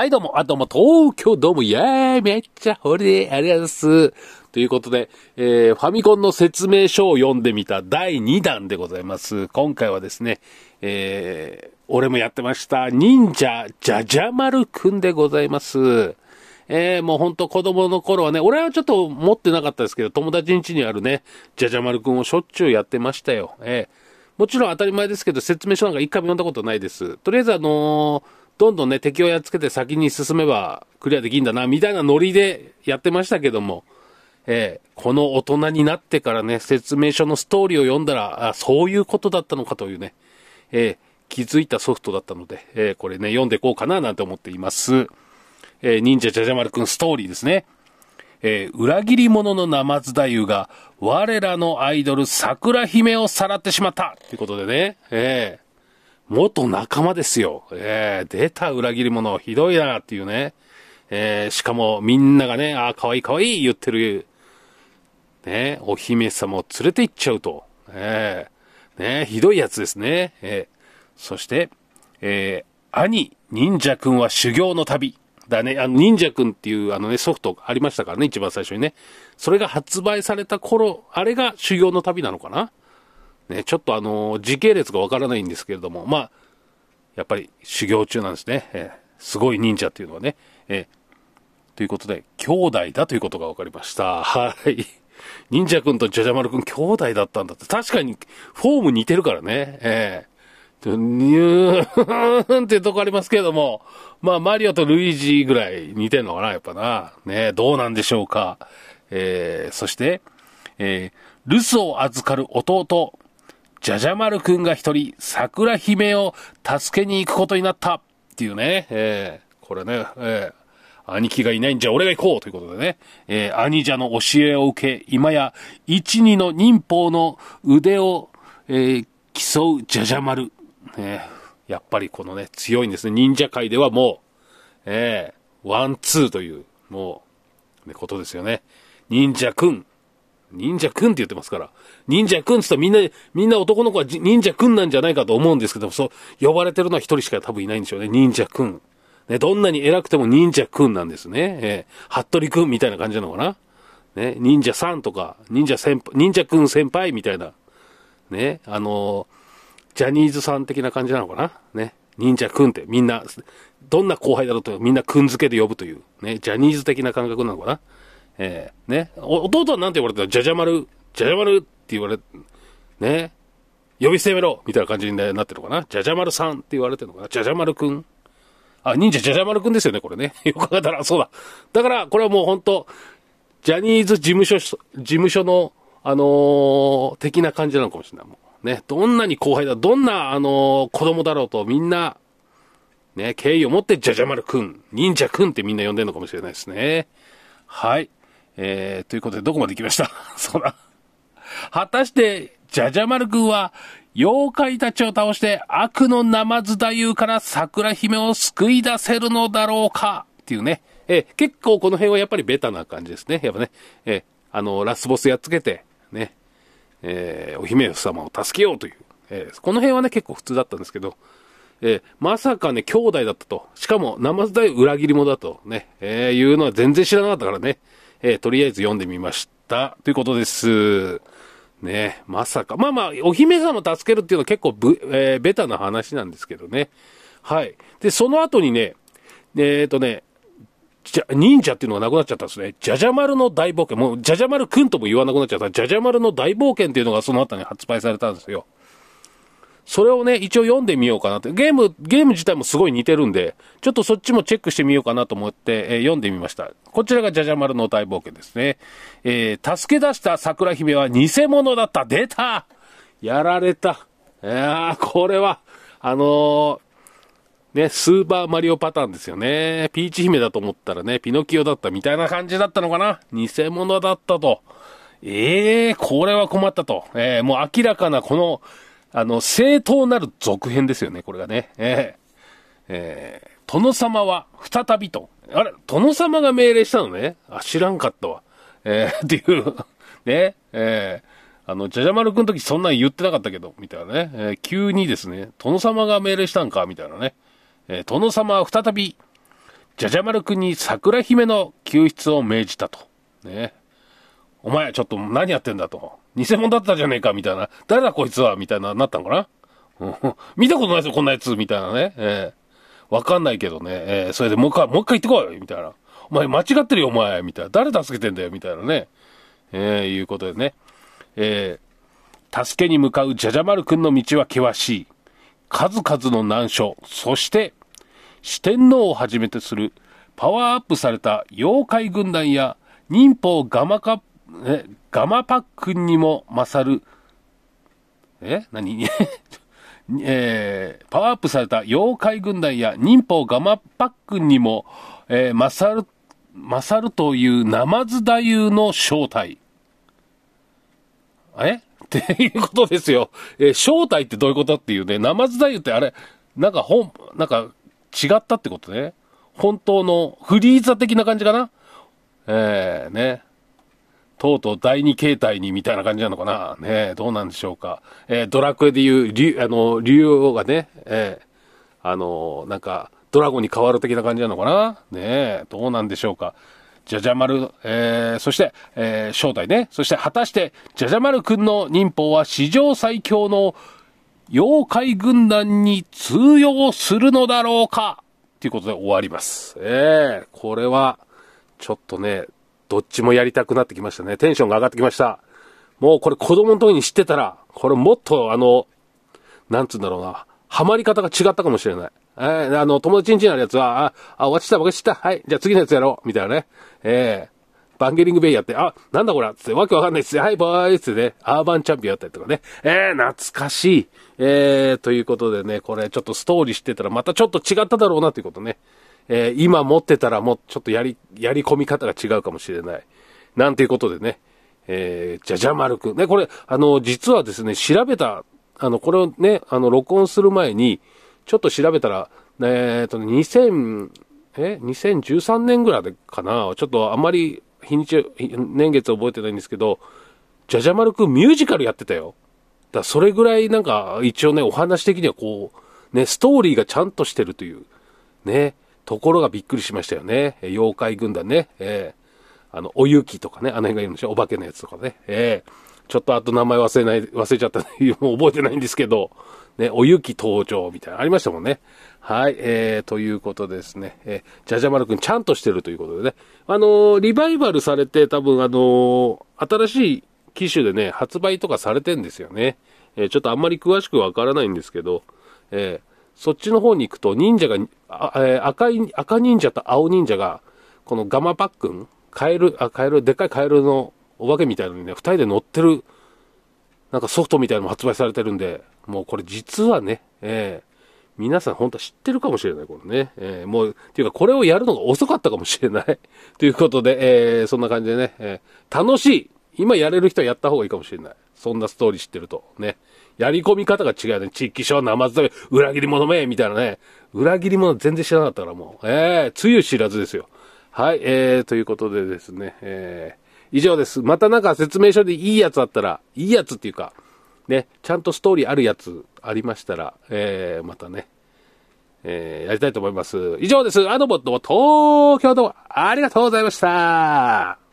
はい、どうも、あ、どうも、東京どうも、いやー、めっちゃホリデー、ありがとうございます。ということで、えー、ファミコンの説明書を読んでみた第2弾でございます。今回はですね、えー、俺もやってました、忍者じゃじゃ丸くんでございます。えー、もうほんと子供の頃はね、俺はちょっと持ってなかったですけど、友達ん家にあるね、じゃじゃ丸くんをしょっちゅうやってましたよ。えーもちろん当たり前ですけど、説明書なんか一回も読んだことないです。とりあえずあのーどんどんね、敵をやっつけて先に進めばクリアできんだな、みたいなノリでやってましたけども、えーこの大人になってからね、説明書のストーリーを読んだら、あそういうことだったのかというね、えー気づいたソフトだったので、えーこれね、読んでいこうかななんて思っています。えー忍者じゃじゃ丸くんストーリーですね。えー裏切り者のナマズ太夫が、我らのアイドル、桜姫をさらってしまったということでね、えー元仲間ですよ。えー出た裏切り者、ひどいなっていうね。えーしかもみんながね、ああ、かわいいかわいい言ってる、ね、お姫様を連れて行っちゃうと。えーね、ひどいやつですね。えーそして、えー兄、忍者くんは修行の旅。だね、あの、忍者くんっていうあのね、ソフトありましたからね、一番最初にね。それが発売された頃、あれが修行の旅なのかなね、ちょっとあの、時系列がわからないんですけれども、まあ、やっぱり修行中なんですね。えーすごい忍者っていうのはね。えーということで、兄弟だということが分かりました。はい。忍者くんとジャジャマルくん兄弟だったんだって。確かに、フォーム似てるからね。ええニューンってとこありますけれども、まあ、マリオとルイージぐらい似てんのかな、やっぱな。ねどうなんでしょうか。えー、そして、えー、留守を預かる弟、じゃじゃ丸くんが一人、桜姫を助けに行くことになった。っていうね、えー、これね、えー、兄貴がいないんじゃ俺が行こうということでね、えー、兄者の教えを受け、今や一二の忍法の腕を、えー、競うじゃじゃ丸。ね、やっぱりこのね、強いんですね。忍者界ではもう、えー、ワン、ツーという、もう、ね、ことですよね。忍者くん。忍者くんって言ってますから。忍者くんって言ったらみんな、みんな男の子は忍者くんなんじゃないかと思うんですけども、そう、呼ばれてるのは一人しか多分いないんでしょうね。忍者くん。ね、どんなに偉くても忍者くんなんですね。えー、服部くんみたいな感じなのかな。ね、忍者さんとか、忍者先輩、忍者くん先輩みたいな。ね、あのージャニーズさん的な感じなのかなね。忍者くんってみんな、どんな後輩だろうとみんなくん付けで呼ぶという、ね、ジャニーズ的な感覚なのかなえー、ね。弟はなんて言われたら、じゃじゃ丸、じゃじゃ丸って言われ、ね。呼び捨てめろみたいな感じになってるのかな？じゃじゃ丸さんって言われてるのかな？じゃじゃ丸くんあ、忍者じゃじゃ丸くんですよね、これね。よく考えたら、そうだ。だから、これはもう本当ジャニーズ事務所、事務所の、あのー的な感じなのかもしれない。もうね、どんなに後輩だ、どんな、あのー子供だろうと、みんな、ね、敬意を持って、じゃじゃ丸くん、忍者くんってみんな呼んでるのかもしれないですね。はい。えー、ということで、どこまで行きました？そうだ。果たして、じゃじゃ丸くんは、妖怪たちを倒して悪のナマズ太夫から桜姫を救い出せるのだろうか？っていうね。えー結構この辺はやっぱりベタな感じですね。やっぱね。えーあの、ラスボスやっつけて、ね。えーお姫様を助けようという。えーこの辺はね、結構普通だったんですけど、えーまさかね、兄弟だったと。しかも、ナマズ大裏切り者だとね、えーいうのは全然知らなかったからね。えーとりあえず読んでみました。ということです。ねまさか。まあまあ、お姫様助けるっていうのは結構ぶ、えーベタな話なんですけどね。はい。で、その後にね、えっ、とね、じゃ、忍者っていうのがなくなっちゃったんですね。じゃじゃ丸の大冒険。もう、じゃじゃ丸くんとも言わなくなっちゃった。じゃじゃ丸の大冒険っていうのがその後に発売されたんですよ。それをね、一応読んでみようかなって。ゲーム、ゲーム自体もすごい似てるんで、ちょっとそっちもチェックしてみようかなと思って、えー読んでみました。こちらがじゃじゃ丸の大冒険ですね。えー助け出した桜姫は偽物だった。出たやられた。いやー、これは、あのーね、スーパーマリオパターンですよね。ピーチ姫だと思ったらね、ピノキオだったみたいな感じだったのかな偽物だったと。ええー、これは困ったと。えー、もう明らかなこの、あの、正当なる続編ですよね、これがね。えー、えー、殿様は再びと。あれ、殿様が命令したのね。あ、知らんかったわ。えー、っていう、ね、えー、あの、じゃじゃ丸くんの時そんなん言ってなかったけど、みたいなね。えー急にですね、殿様が命令したんか、みたいなね。えー殿様は再び、じゃじゃ丸くんに桜姫の救出を命じたと。ね。お前、ちょっと何やってんだと。偽物だったじゃねえか、みたいな。誰だこいつはみたいな、なったのかな？見たことないですよ、こんなやつみたいなね。えー、わかんないけどね。えー、それでもう一回、もう一回行ってこいみたいな。お前間違ってるよ、お前みたいな。誰助けてんだよみたいなね。えー、いうことでね。えー、助けに向かうじゃじゃ丸くんの道は険しい。数々の難所、そして、四天王をはじめとするパワーアップされた妖怪軍団や忍法ガマカ、え、ガマパックンにも勝る、え？何？えー、パワーアップされた妖怪軍団や忍法ガマパックンにも、えー、勝る、勝るというナマズ太夫の正体。え？っていうことですよ。えー、正体ってどういうことっていうね、ナマズ太夫ってあれ、なんか本、なんか違ったってことね。本当のフリーザ的な感じかな？えー、ね。とうとう第二形態にみたいな感じなのかな？ねどうなんでしょうか？えー、ドラクエでいう、竜、あの、竜王がね、えー、あの、なんか、ドラゴンに変わる的な感じなのかな？ねどうなんでしょうか？じゃじゃ丸、えー、そして、えー、正体ね。そして、果たして、じゃじゃ丸くんの忍法は史上最強の妖怪軍団に通用するのだろうか？ということで終わります。ええー、これは、ちょっとね、どっちもやりたくなってきましたね。テンションが上がってきました。もうこれ子供の時に知ってたら、これもっとあの、なんつうんだろうな、ハマり方が違ったかもしれない。えー、あの、友達んちにあるやつは、あ、あ、終わっちゃった、僕知った。はい、じゃあ次のやつやろう。みたいなね。えーバンゲリングベイやって、あ、なんだこれつって、わけわかんないっす。はい、バーイつってね、アーバンチャンピオンやったりとかね。えー、懐かしい。えー、ということでね、これちょっとストーリー知ってたらまたちょっと違っただろうなということね。えー、今持ってたらもうちょっとやり、やり込み方が違うかもしれない。なんていうことでね、えー、じゃじゃ丸くん。ね、これ、あの、実はですね、調べた、あの、これをね、あの、録音する前に、ちょっと調べたら、えー、っと、2000、え ?2013 年ぐらいでかなちょっとあんまり日にち、年月覚えてないんですけど、じゃじゃ丸くんミュージカルやってたよ。だそれぐらいなんか、一応ね、お話的にはこう、ね、ストーリーがちゃんとしてるという、ね、ところがびっくりしましたよね。妖怪軍団ね、えー、あの、おゆきとかね、あの辺がいるんでしょ、お化けのやつとかね、えー、ちょっとあと名前忘れない、忘れちゃった、もう覚えてないんですけど、ね、おゆき登場みたいなありましたもんね。はい、えー、ということですね。えー、じゃじゃ丸くんちゃんとしてるということでね。あのー、リバイバルされて多分あのー、新しい機種でね、発売とかされてんですよね。えー、ちょっとあんまり詳しくわからないんですけど、えー、そっちの方に行くと忍者が、え、赤い、赤忍者と青忍者が、このガマパックン、カエル、あ、カエル、でっかいカエルのお化けみたいなのにね、二人で乗ってる、なんかソフトみたいなのも発売されてるんで、もうこれ実はね、えー、皆さん本当は知ってるかもしれない、これね。えー、もう、ていうかこれをやるのが遅かったかもしれない。ということで、えー、そんな感じでね、えー、楽しい。今やれる人はやった方がいいかもしれない。そんなストーリー知ってると。ね。やり込み方が違うね。地域小、生ず裏切り者め、みたいなね。裏切り者全然知らなかったからもう。えー、つゆ知らずですよ。はい、えー、ということでですね、えー、以上です。またなんか説明書でいいやつあったら、いいやつっていうか、ね、ちゃんとストーリーあるやつありましたら、えー、またね、えー、やりたいと思います。以上です。アドボット東京都ありがとうございました。